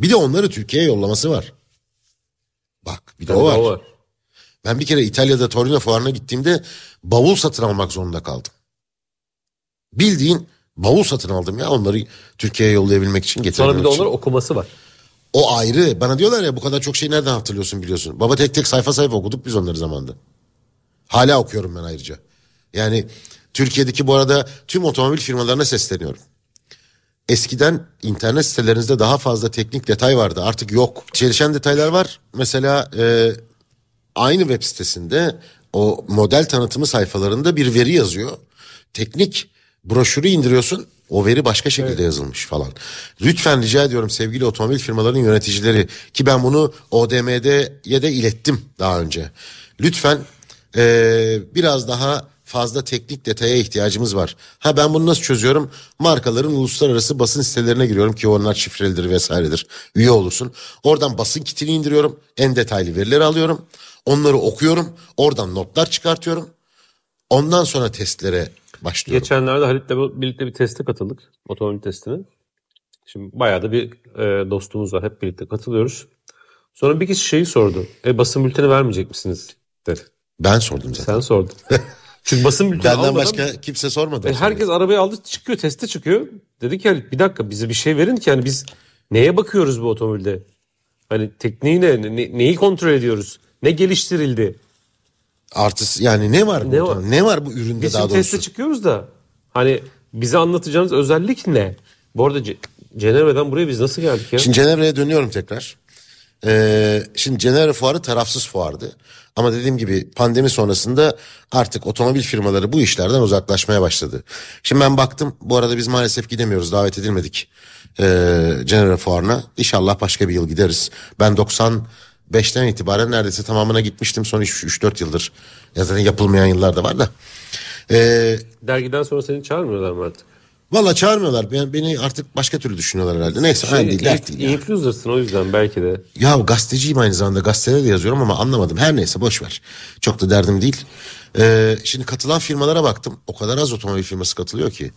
Bir de onları Türkiye'ye yollaması var. Bak bir de Tabii o var. o var. Ben bir kere İtalya'da Torino fuarına gittiğimde bavul satın almak zorunda kaldım. Bildiğin bavul satın aldım ya onları Türkiye'ye yollayabilmek için Sonra bir getirmek de onların okuması var. O ayrı. Bana diyorlar ya bu kadar çok şey nereden hatırlıyorsun biliyorsun. Baba tek tek sayfa sayfa okuduk biz onları zamanında. Hala okuyorum ben ayrıca. Yani Türkiye'deki bu arada tüm otomobil firmalarına sesleniyorum. Eskiden internet sitelerinizde daha fazla teknik detay vardı. Artık yok. Çelişen detaylar var. Mesela e, aynı web sitesinde o model tanıtımı sayfalarında bir veri yazıyor. Teknik broşürü indiriyorsun. O veri başka şekilde yazılmış falan. Lütfen rica ediyorum sevgili otomobil firmalarının yöneticileri ki ben bunu ODM'ye de ilettim daha önce. Lütfen eee, biraz daha fazla teknik detaya ihtiyacımız var. Ha ben bunu nasıl çözüyorum? Markaların uluslararası basın sitelerine giriyorum ki onlar şifrelidir vesairedir. Üye olursun. Oradan basın kitini indiriyorum. En detaylı verileri alıyorum. Onları okuyorum. Oradan notlar çıkartıyorum. Ondan sonra testlere başlıyorum. Geçenlerde Halit'le birlikte bir teste katıldık. Otomobil testine. Şimdi bayağı da bir e, dostumuz var. Hep birlikte katılıyoruz. Sonra bir kişi şeyi sordu. E basın bülteni vermeyecek misiniz? dedi. Ben sordum zaten. Sen sordun. Çünkü basın bülteni Benden almadan- başka kimse sormadı. E, herkes arabayı aldı çıkıyor teste çıkıyor. Dedi ki Halit bir dakika bize bir şey verin ki yani biz neye bakıyoruz bu otomobilde? Hani tekniği ne, ne- neyi kontrol ediyoruz? Ne geliştirildi? Artısı yani ne var? Ne bu, var? ne var bu üründe Biz daha doğrusu? teste çıkıyoruz da hani bize anlatacağınız özellik ne? Bu arada Ce- Cenevre'den buraya biz nasıl geldik ya? Şimdi Cenevre'ye dönüyorum tekrar. Ee, şimdi Cenevre fuarı tarafsız fuardı. Ama dediğim gibi pandemi sonrasında artık otomobil firmaları bu işlerden uzaklaşmaya başladı. Şimdi ben baktım bu arada biz maalesef gidemiyoruz davet edilmedik ee, Cenevre fuarına. İnşallah başka bir yıl gideriz. Ben 95'ten itibaren neredeyse tamamına gitmiştim. Son 3-4 yıldır. Ya zaten yapılmayan yıllar da var da. Ee, Dergiden sonra seni çağırmıyorlar mı artık? Valla çağırmıyorlar. Ben, beni artık başka türlü düşünüyorlar herhalde. Neyse önemli değil, dert değil. Influencer'sın o yüzden belki de. Ya gazeteciyim aynı zamanda gazetede de yazıyorum ama anlamadım. Her neyse boş ver. Çok da derdim değil. Ee, şimdi katılan firmalara baktım. O kadar az otomobil firması katılıyor ki.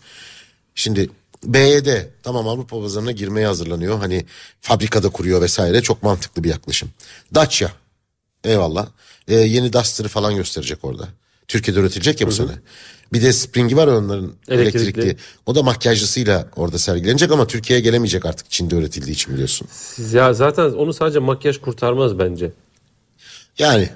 Şimdi BYD tamam Avrupa pazarına girmeye hazırlanıyor. Hani fabrikada kuruyor vesaire. Çok mantıklı bir yaklaşım. Dacia eyvallah. Ee, yeni Duster'ı falan gösterecek orada. Türkiye'de üretilecek ya bu sene. Bir de Spring'i var onların Elektrikli. elektrikli. O da makyajlısıyla orada sergilenecek ama Türkiye'ye gelemeyecek artık Çin'de üretildiği için biliyorsun. Siz ya zaten onu sadece makyaj kurtarmaz bence. Yani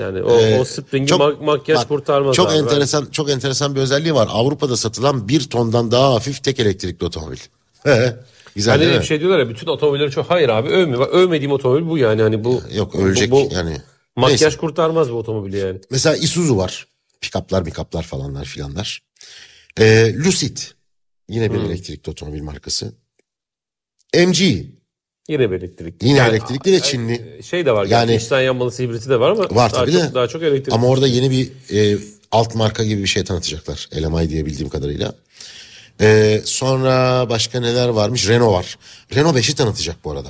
Yani o, Ee, o Spring'i çok- ma- makyaj bak, kurtarmaz. Çok abi. enteresan çok enteresan bir özelliği var. Avrupa'da satılan bir tondan daha hafif tek elektrikli otomobil. Güzel Hani değil bir mi? şey diyorlar ya bütün otomobilleri çok hayır abi övme. Övmediğim otomobil bu yani hani bu Yok ölecek bu, bu yani. makyaj Neyse. kurtarmaz bu otomobili yani. Mesela Isuzu var. Pikaplar mikaplar falanlar filanlar. Ee, Lucid. Yine bir Hmm. elektrikli otomobil markası. MG. Yine bir elektrikli. Yine Yani, elektrikli ve Çinli. Şey de var yani içten yanmalısı hibriti de var ama Var daha tabii çok, de. daha çok elektrik. Ama orada yeni bir e, alt marka gibi bir şey tanıtacaklar. LMI diye bildiğim kadarıyla. Ee, sonra başka neler varmış? Renault var. Renault 5'i tanıtacak bu arada.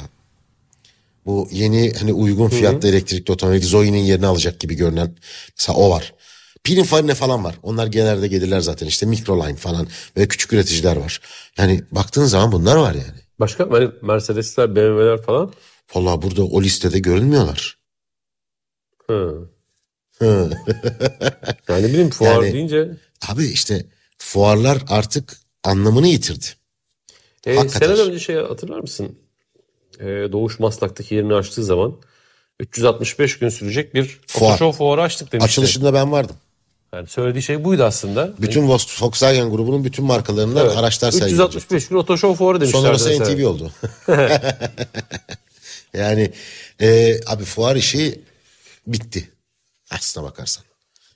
Bu yeni hani uygun fiyatlı elektrikli otomobil Zoe'nin yerini alacak gibi görünen mesela o var. Pininfarine falan var. Onlar genelde gelirler zaten işte Microline falan ve küçük üreticiler var. Yani baktığın zaman bunlar var yani. Başka hani Mercedesler, BMW'ler falan. Vallahi burada o listede görünmüyorlar. Hı. Hı. Yani bileyim fuar Yani- deyince. Abi işte fuarlar artık anlamını yitirdi. E, Hakikaten. önce şey hatırlar mısın? E, Doğuş Maslak'taki yerini açtığı zaman 365 gün sürecek bir Fuar. Photoshop fuarı açtık demişti. Açılışında ben vardım. Yani söylediği şey buydu aslında. Bütün Volks- Volkswagen grubunun bütün markalarından Evet. araçlar sergilenecek. 365 gün Photoshop fuarı demişlerdi. Sonrası mesela. NTV oldu. yani e, abi fuar işi bitti. Aslına bakarsan.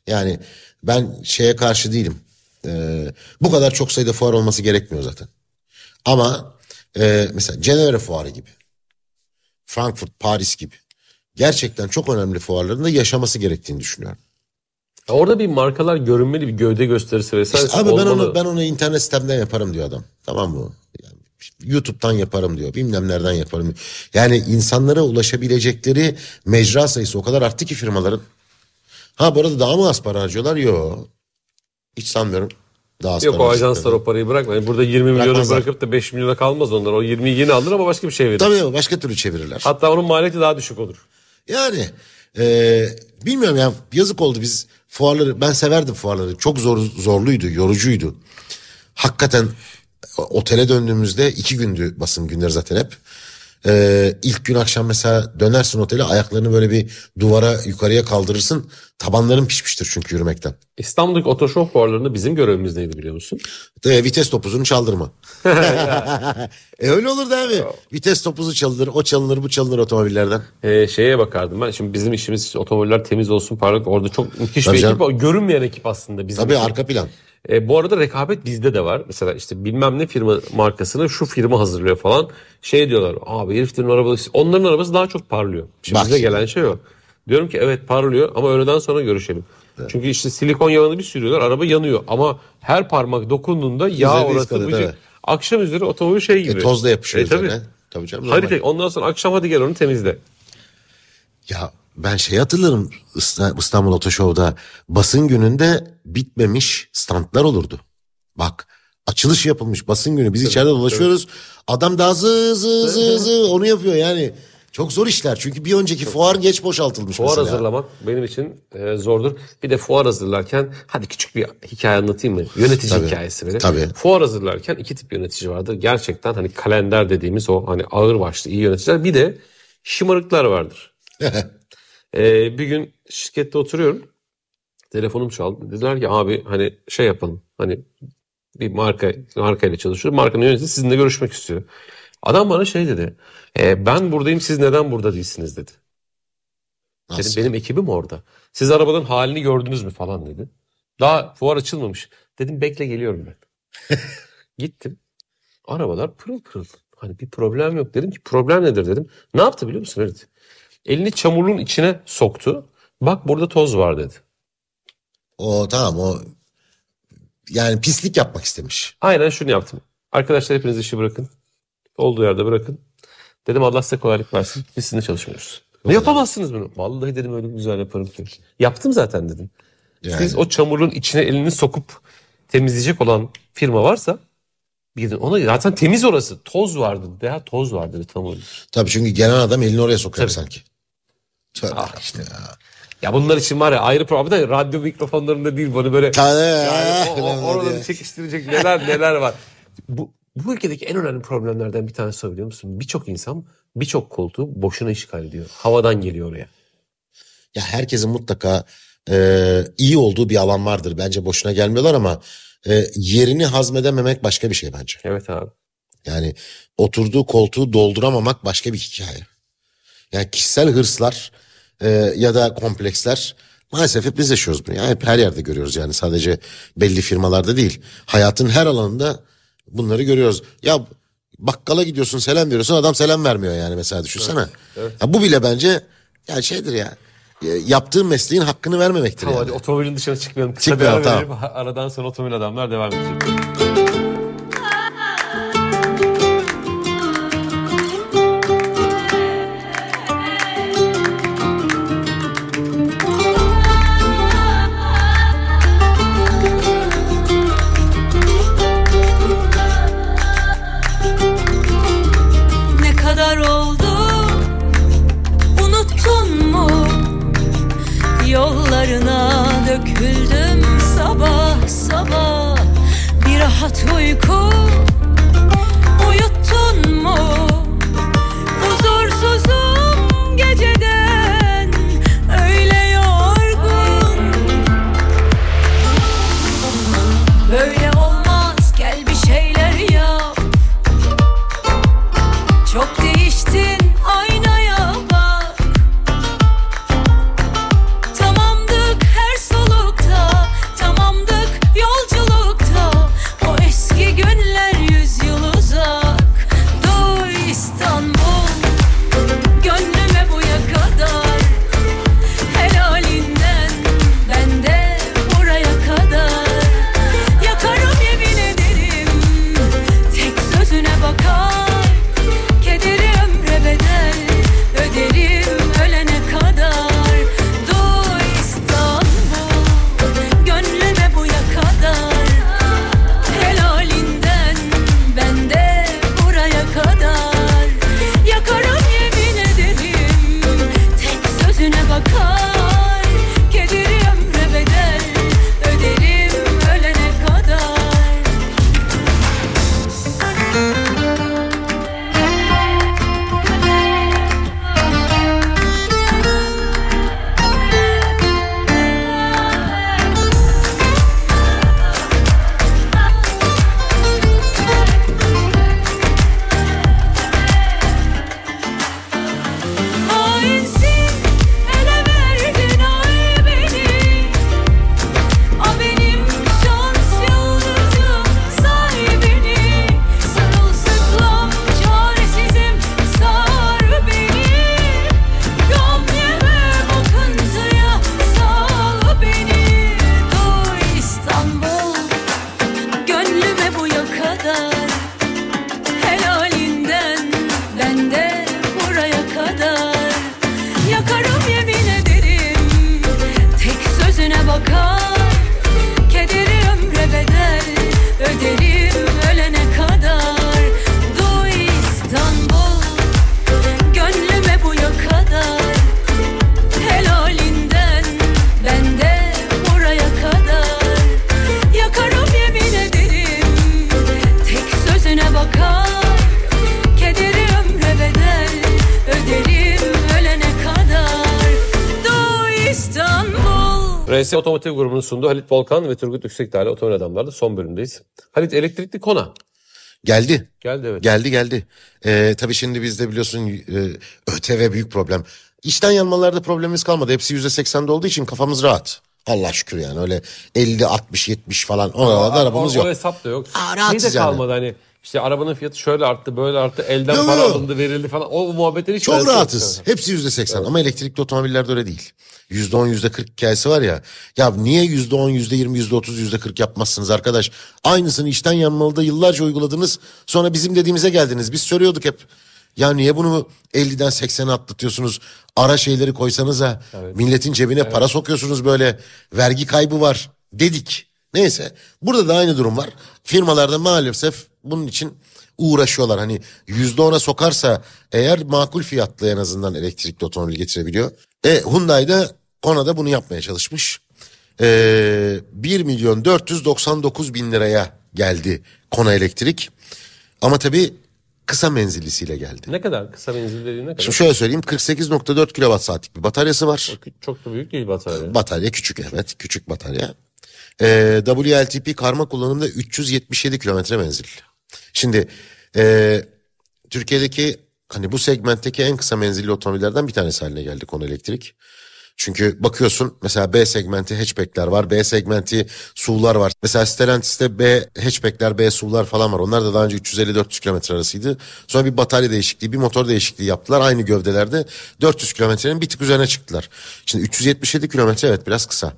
Yani ben şeye karşı değilim. E, bu kadar çok sayıda fuar olması gerekmiyor zaten. Ama e, mesela Cenevre fuarı gibi. Frankfurt, Paris gibi. Gerçekten çok önemli fuarların da yaşaması gerektiğini düşünüyorum. Ya Orada bir markalar görünmeli bir gövde gösterisi vesaire. İşte abi ben onu ben onu internet sitemden yaparım diyor adam. Tamam mı? Yani YouTube'dan yaparım diyor. Bilmem nereden yaparım. diyor. Yani insanlara ulaşabilecekleri mecra sayısı o kadar arttı ki firmaların. Ha bu arada daha mı az para harcıyorlar? Yok. Hiç sanmıyorum. Daha Yok o ajanslar o parayı bırakma. Yani burada 20 milyonu bırakıp da 5 milyona kalmaz onlar. O 20'yi yine alır ama başka bir şey verir. Tabii başka türlü çevirirler. Hatta onun maliyeti daha düşük olur. Yani e, bilmiyorum ya yazık oldu biz fuarları ben severdim fuarları. Çok zor zorluydu, yorucuydu. Hakikaten otele döndüğümüzde iki gündü basın günleri zaten hep. Ee, ilk gün akşam mesela dönersin otele ayaklarını böyle bir duvara yukarıya kaldırırsın. Tabanların pişmiştir çünkü yürümekten. İstanbul'daki otoşov fuarlarında bizim görevimiz neydi biliyor musun? De, vites topuzunu çaldırma. e öyle olurdu abi. Vites topuzu çalınır, o çalınır, bu çalınır otomobillerden. Ee, şeye bakardım ben. Şimdi bizim işimiz otomobiller temiz olsun parlak. Orada çok müthiş Tabii bir canım. ekip. Görünmeyen ekip aslında bizim. Tabii ekip. arka plan. E, bu arada rekabet bizde de var. Mesela işte bilmem ne firma markasını şu firma hazırlıyor falan. Şey diyorlar abi heriflerin arabası onların arabası daha çok parlıyor. Şimdi Bak bize şimdi. gelen şey o. Diyorum ki evet parlıyor ama öğleden sonra görüşelim. Çünkü işte silikon yağını bir sürüyorlar araba yanıyor. Ama her parmak dokunduğunda yağ orası tabii. şey. Akşam üzeri otomobil şey gibi. E, tozla yapışıyor E, tabii. üzerine. Tabii canım. tek- ondan sonra akşam hadi gel onu temizle. Ya ben şey hatırlarım İsta- İstanbul Oto Show'da basın gününde bitmemiş standlar olurdu. Bak açılış yapılmış basın günü biz içeride dolaşıyoruz. Adam daha zı zı zı zı onu yapıyor yani. Çok zor işler çünkü bir önceki fuar geç boşaltılmış Fuar mesela. hazırlamak benim için e, zordur. Bir de fuar hazırlarken hadi küçük bir hikaye anlatayım mı? Yönetici Tabii, hikayesi böyle. tabii. Fuar hazırlarken iki tip yönetici vardır. Gerçekten hani kalender dediğimiz o hani ağır başlı iyi yöneticiler. Bir de şımarıklar vardır. E, bir gün şirkette oturuyorum. Telefonum çaldı. Dediler ki abi hani şey yapalım. Hani bir marka markayla çalışıyorum. Markanın yöneticisi sizinle görüşmek istiyor. Adam bana şey dedi. "E, ben buradayım siz neden burada değilsiniz dedi. Dedim benim ekibim orada. Siz arabanın halini gördünüz mü falan dedi. Daha fuar açılmamış. Dedim bekle geliyorum ben. Gittim. Arabalar pırıl pırıl. Hani bir problem yok. Dedim ki problem nedir dedim. Ne yaptı biliyor musun Halit? Elini çamurluğun içine soktu. Bak burada toz var dedi. O tamam o yani pislik yapmak istemiş. Aynen şunu yaptım. Arkadaşlar hepiniz işi bırakın. Olduğu yerde bırakın. Dedim Allah size kolaylık versin. Biz sizinle çalışmıyoruz. Ne yapamazsınız bunu? Vallahi dedim öyle güzel yaparım ki. Yaptım zaten dedim. Yani. Siz o çamurun içine elini sokup temizleyecek olan firma varsa gidin ona zaten temiz orası. Toz vardı. Veya toz vardı tam öyle. Tabii çünkü gelen adam elini oraya sokuyor Tabii. sanki. Tövbe Ah işte. ya. Ya bunlar için var ya ayrı problem de radyo mikrofonlarında değil bunu böyle Tabii. yani o, o, bir çekiştirecek neler neler var. Bu, bu ülkedeki en önemli problemlerden bir tanesi biliyor musun? Birçok insan birçok koltuğu boşuna işgal ediyor. Havadan geliyor oraya. Ya herkesin mutlaka e, iyi olduğu bir alan vardır. Bence boşuna gelmiyorlar ama e, yerini hazmedememek başka bir şey bence. Evet abi. Yani oturduğu koltuğu dolduramamak başka bir hikaye. Yani kişisel hırslar e, ya da kompleksler maalesef hep biz yaşıyoruz bunu. Yani hep her yerde görüyoruz yani sadece belli firmalarda değil. Hayatın her alanında bunları görüyoruz. Ya bakkala gidiyorsun selam veriyorsun adam selam vermiyor yani mesela düşünsene. Ya bu bile bence ya şeydir ya e, yaptığın mesleğin hakkını vermemektir Tamam yani. hadi otomobilin dışına çıkmayalım. Kısa Çıkmayalım, bir ara tamam. verelim. Aradan sonra otomobil adamlar devam edecek. RS Otomotiv grubunun sunduğu Halit Volkan ve Turgut Yüksekdağ'la Otomobil Adamlar'da son bölümdeyiz. Halit elektrikli kona. Geldi. Geldi evet. Geldi geldi. Ee, tabii şimdi bizde biliyorsun e, ÖTV büyük problem. İçten yanmalarda problemimiz kalmadı. Hepsi %80'de olduğu için kafamız rahat. Allah şükür yani öyle 50, 60, 70 falan oralarda arabamız o, yok. O hesap da yok. Aa, şey rahatsız de yani. kalmadı hani işte arabanın fiyatı şöyle arttı böyle arttı elden Yok, para yok. alındı verildi falan. O muhabbetleri hiç Çok alakası yok. rahatız. Hepsi yüzde seksen ama elektrikli otomobillerde öyle değil. Yüzde on, yüzde kırk hikayesi var ya. Ya niye yüzde on, yüzde yirmi, yüzde otuz, yüzde kırk yapmazsınız arkadaş? Aynısını içten yanmalıda yıllarca uyguladınız. Sonra bizim dediğimize geldiniz. Biz söylüyorduk hep. Ya niye bunu 50'den 80'e atlatıyorsunuz? Ara şeyleri koysanıza. Milletin cebine para sokuyorsunuz böyle. Vergi kaybı var dedik. Neyse. Burada da aynı durum var. Firmalarda maalesef bunun için uğraşıyorlar. Hani yüzde ona sokarsa eğer makul fiyatlı en azından elektrikli otomobil getirebiliyor. E Hyundai da Kona'da bunu yapmaya çalışmış. E, 1 milyon 499 bin liraya geldi Kona elektrik. Ama tabii kısa menzillisiyle geldi. Ne kadar kısa menzil dediğin ne kadar? Şimdi şöyle söyleyeyim 48.4 kilowatt saatlik bir bataryası var. Çok da büyük değil batarya. Batarya küçük evet küçük batarya. Ee, WLTP karma kullanımda 377 kilometre menzil. Şimdi e, Türkiye'deki hani bu segmentteki en kısa menzilli otomobillerden bir tanesi haline geldi konu elektrik. Çünkü bakıyorsun mesela B segmenti hatchbackler var. B segmenti SUV'lar var. Mesela Stellantis'te B hatchbackler, B SUV'lar falan var. Onlar da daha önce 350-400 kilometre arasıydı. Sonra bir batarya değişikliği, bir motor değişikliği yaptılar. Aynı gövdelerde 400 kilometrenin bir tık üzerine çıktılar. Şimdi 377 kilometre evet biraz kısa.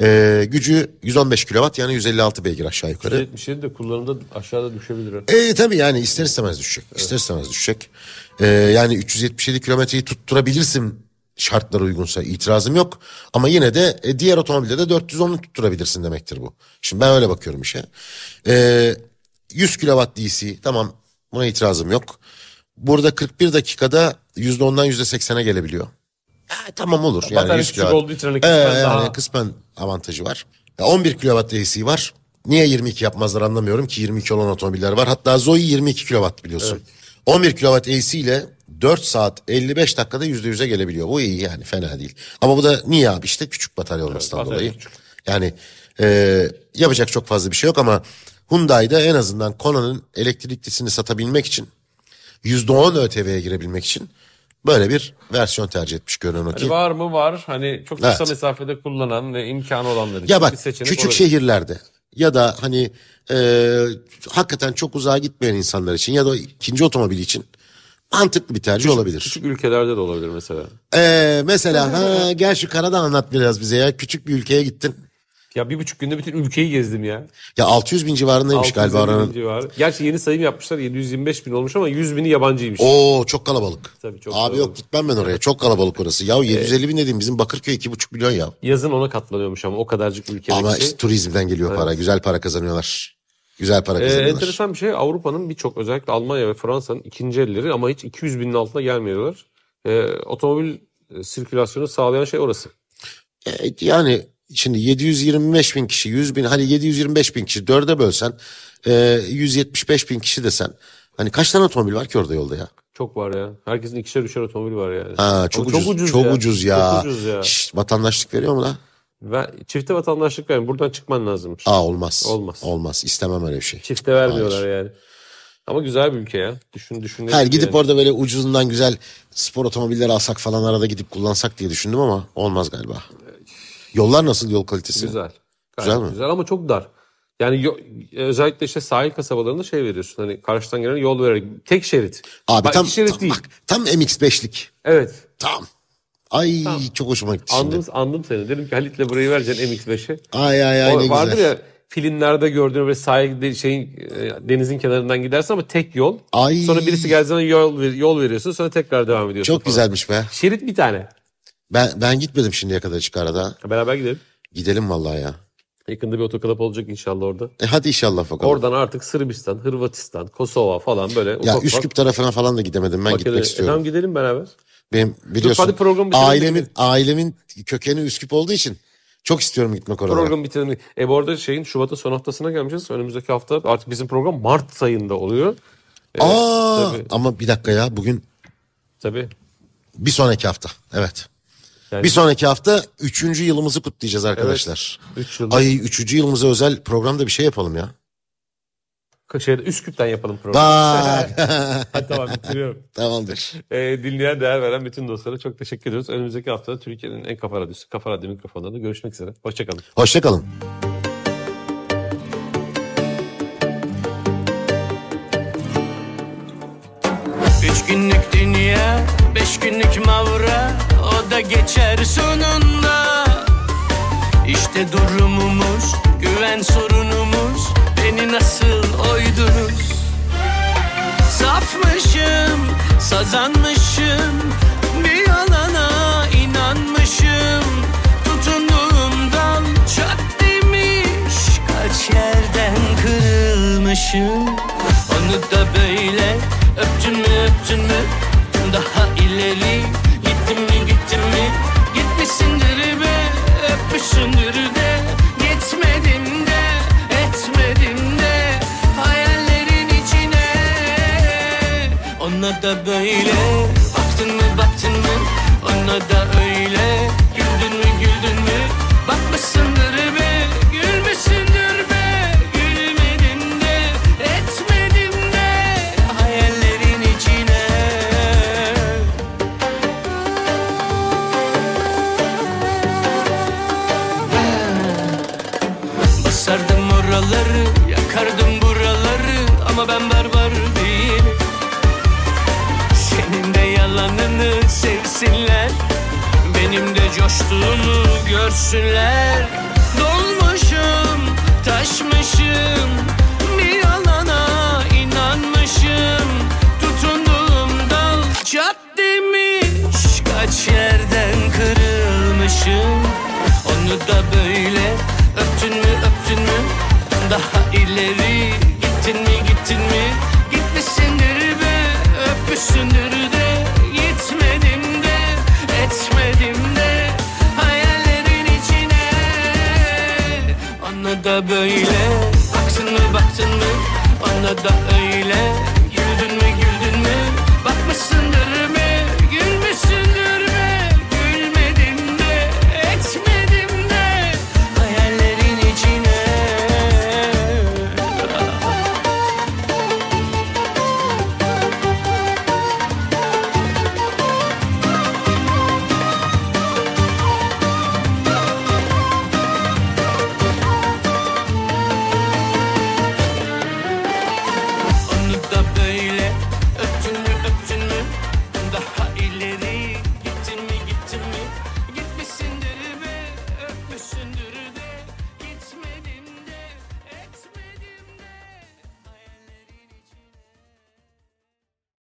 Ee, gücü 115 kilowatt yani 156 beygir aşağı yukarı. 77 de kullanımda aşağıda düşebilir. E tabii yani ister istemez düşecek. İster istemez düşecek. E, yani 377 kilometreyi tutturabilirsin şartlara uygunsa itirazım yok. Ama yine de e, diğer otomobilde de 410'u tutturabilirsin demektir bu. Şimdi ben öyle bakıyorum işe. E, 100 kilowatt DC tamam buna itirazım yok. Burada 41 dakikada %10'dan %80'e gelebiliyor. Ha, tamam olur. Yani Batarya 100 küçük kilowatt. olduğu için hani Ee, kısmen yani daha- kısmen avantajı var. Ya 11 kilowatt DC var. Niye 22 yapmazlar anlamıyorum ki 22 olan otomobiller var. Hatta Zoe 22 kilowatt biliyorsun. 11 kilowatt AC ile 4 saat 55 dakikada %100'e gelebiliyor. Bu iyi yani fena değil. Ama bu da niye abi işte küçük batarya olmasından batarya dolayı. küçük. Yani e, yapacak çok fazla bir şey yok ama Hyundai'da en azından Kona'nın elektriklisini satabilmek için %10 ÖTV'ye girebilmek için böyle bir versiyon tercih etmiş görünen o ki. Hani var mı var. Hani çok kısa Evet. mesafede kullanan ve imkanı olanlar için Ya bak bir seçenek küçük olabilir. şehirlerde ya da hani e, hakikaten çok uzağa gitmeyen insanlar için ya da ikinci otomobil için mantıklı bir tercih olabilir. Küçük ülkelerde de olabilir mesela. E, mesela ha, gel şu karada anlat biraz bize ya küçük bir ülkeye gittin. Ya bir buçuk günde bütün ülkeyi gezdim ya. Ya 600 bin civarındaymış galiba 650 bin oranın. civarı. Gerçi yeni sayım yapmışlar 725 bin olmuş ama 100 bini yabancıymış. Oo çok kalabalık. Tabii çok Abi kalabalık. yok gitmem ben oraya. Çok kalabalık orası. Ya 750 bin dediğim bizim Bakırköy 2,5 milyon ya. Yazın ona katlanıyormuş ama o kadarcık ülkedeki. Ama işte turizmden geliyor para. Güzel para kazanıyorlar. Güzel para Ee, kazanıyorlar. enteresan bir şey Avrupa'nın birçok özellikle Almanya ve Fransa'nın ikinci elleri ama hiç 200 binin altına gelmiyorlar. Ee, otomobil sirkülasyonu sağlayan şey orası. E, yani şimdi 725 bin kişi 100 bin hani 725 bin kişi dörde bölsen e, 175 bin kişi desen hani kaç tane otomobil var ki orada yolda ya? Çok var ya. Herkesin ikişer üçer otomobili var yani. Ha, çok, Ama ucuz, çok ucuz ya. Çok ucuz ya. Şşt, vatandaşlık veriyor mu lan? Ve çifte vatandaşlık verin. Buradan çıkman lazımmış. Aa olmaz. Olmaz. Olmaz. İstemem öyle bir şey. Çifte vermiyorlar yani. Ama güzel bir ülke ya. Düşün düşün. Hayır gidip yani. orada böyle ucuzundan güzel spor otomobilleri alsak falan arada gidip kullansak diye düşündüm ama olmaz galiba. Yollar nasıl yol kalitesi? Güzel. Güzel mi? Güzel ama çok dar. Yani özellikle işte sahil kasabalarında şey veriyorsun. Hani karşıdan gelen yol vererek. Tek şerit. Abi Bak, tam, şerit tam, değil. bak, tam MX-5'lik. Evet. Tam. Ay çok hoşuma gitti şimdi. Andım, andım seni. Dedim ki Halit'le burayı vereceksin MX-5'i. Ay ay ay O ne vardır güzel. ya filmlerde gördüğün böyle sahil şeyin e, denizin kenarından gidersin ama tek yol. Ay. Sonra birisi geldiği zaman yol, yol veriyorsun sonra tekrar devam ediyorsun. Çok falan. güzelmiş be. Şerit bir tane. Ben ben gitmedim şimdiye kadar açık arada. Beraber gidelim. Gidelim vallahi ya. Yakında bir otoklap olacak inşallah orada. E hadi inşallah bakalım. Oradan artık Sırbistan, Hırvatistan, Kosova falan böyle ya ufak ufak Üsküp tarafına falan da gidemedim. Ben Makedon- gitmek E, istiyorum. tamam gidelim beraber. Benim biliyorsun hadi programı ailemin ailemin kökeni Üsküp olduğu için çok istiyorum gitmek oraya. Program bitirelim. E bu arada şeyin Şubat'ın son haftasına gelmişiz. Önümüzdeki hafta artık bizim program Mart ayında oluyor. Aa tabii. ama bir dakika ya bugün Tabii. bir sonraki hafta. Evet. Yani Bir sonraki hafta üçüncü yılımızı kutlayacağız arkadaşlar. 3 yıl. Ay üçüncü yılımıza özel programda bir şey yapalım ya. Şeyde, Üsküp'ten yapalım programı. Bak. Hadi tamam bitiriyorum. Tamamdır. Ee, dinleyen, değer veren bütün dostlara çok teşekkür ediyoruz. Önümüzdeki hafta Türkiye'nin en kafa radyosu, Kafa Radyo mikrofonlarında görüşmek üzere. Hoşçakalın. Hoşçakalın. Üç günlük dünya, beş günlük mavra O da geçer sonunda. İşte durumumuz, güven sorunumuz Beni nasıl oydunuz? Safmışım, sazanmışım Bir yalana inanmışım. Tutunduğum dal çat demiş Kaç yerden kırılmışım. Onu da böyle öptün mü öptün mü ileri. Gittin mi gittin mi? Gitmişsindir be öpmüşsündür de Gitmedim de etmedim de Hayallerin içine. Ona da böyle. Baktın mı baktın mı? Ona da öyle coştuğumu görsünler. Dolmuşum, taşmışım. Bir yalana inanmışım. Tutunduğum dal çat demiş. Kaç yerden kırılmışım. Onu da böyle öptün mü öptün mü? Daha ileri gittin mi gittin mi? Gitmişsindir be öpmüşsündür de Da böyle. Baktın mı baktın mı? Ona da öyle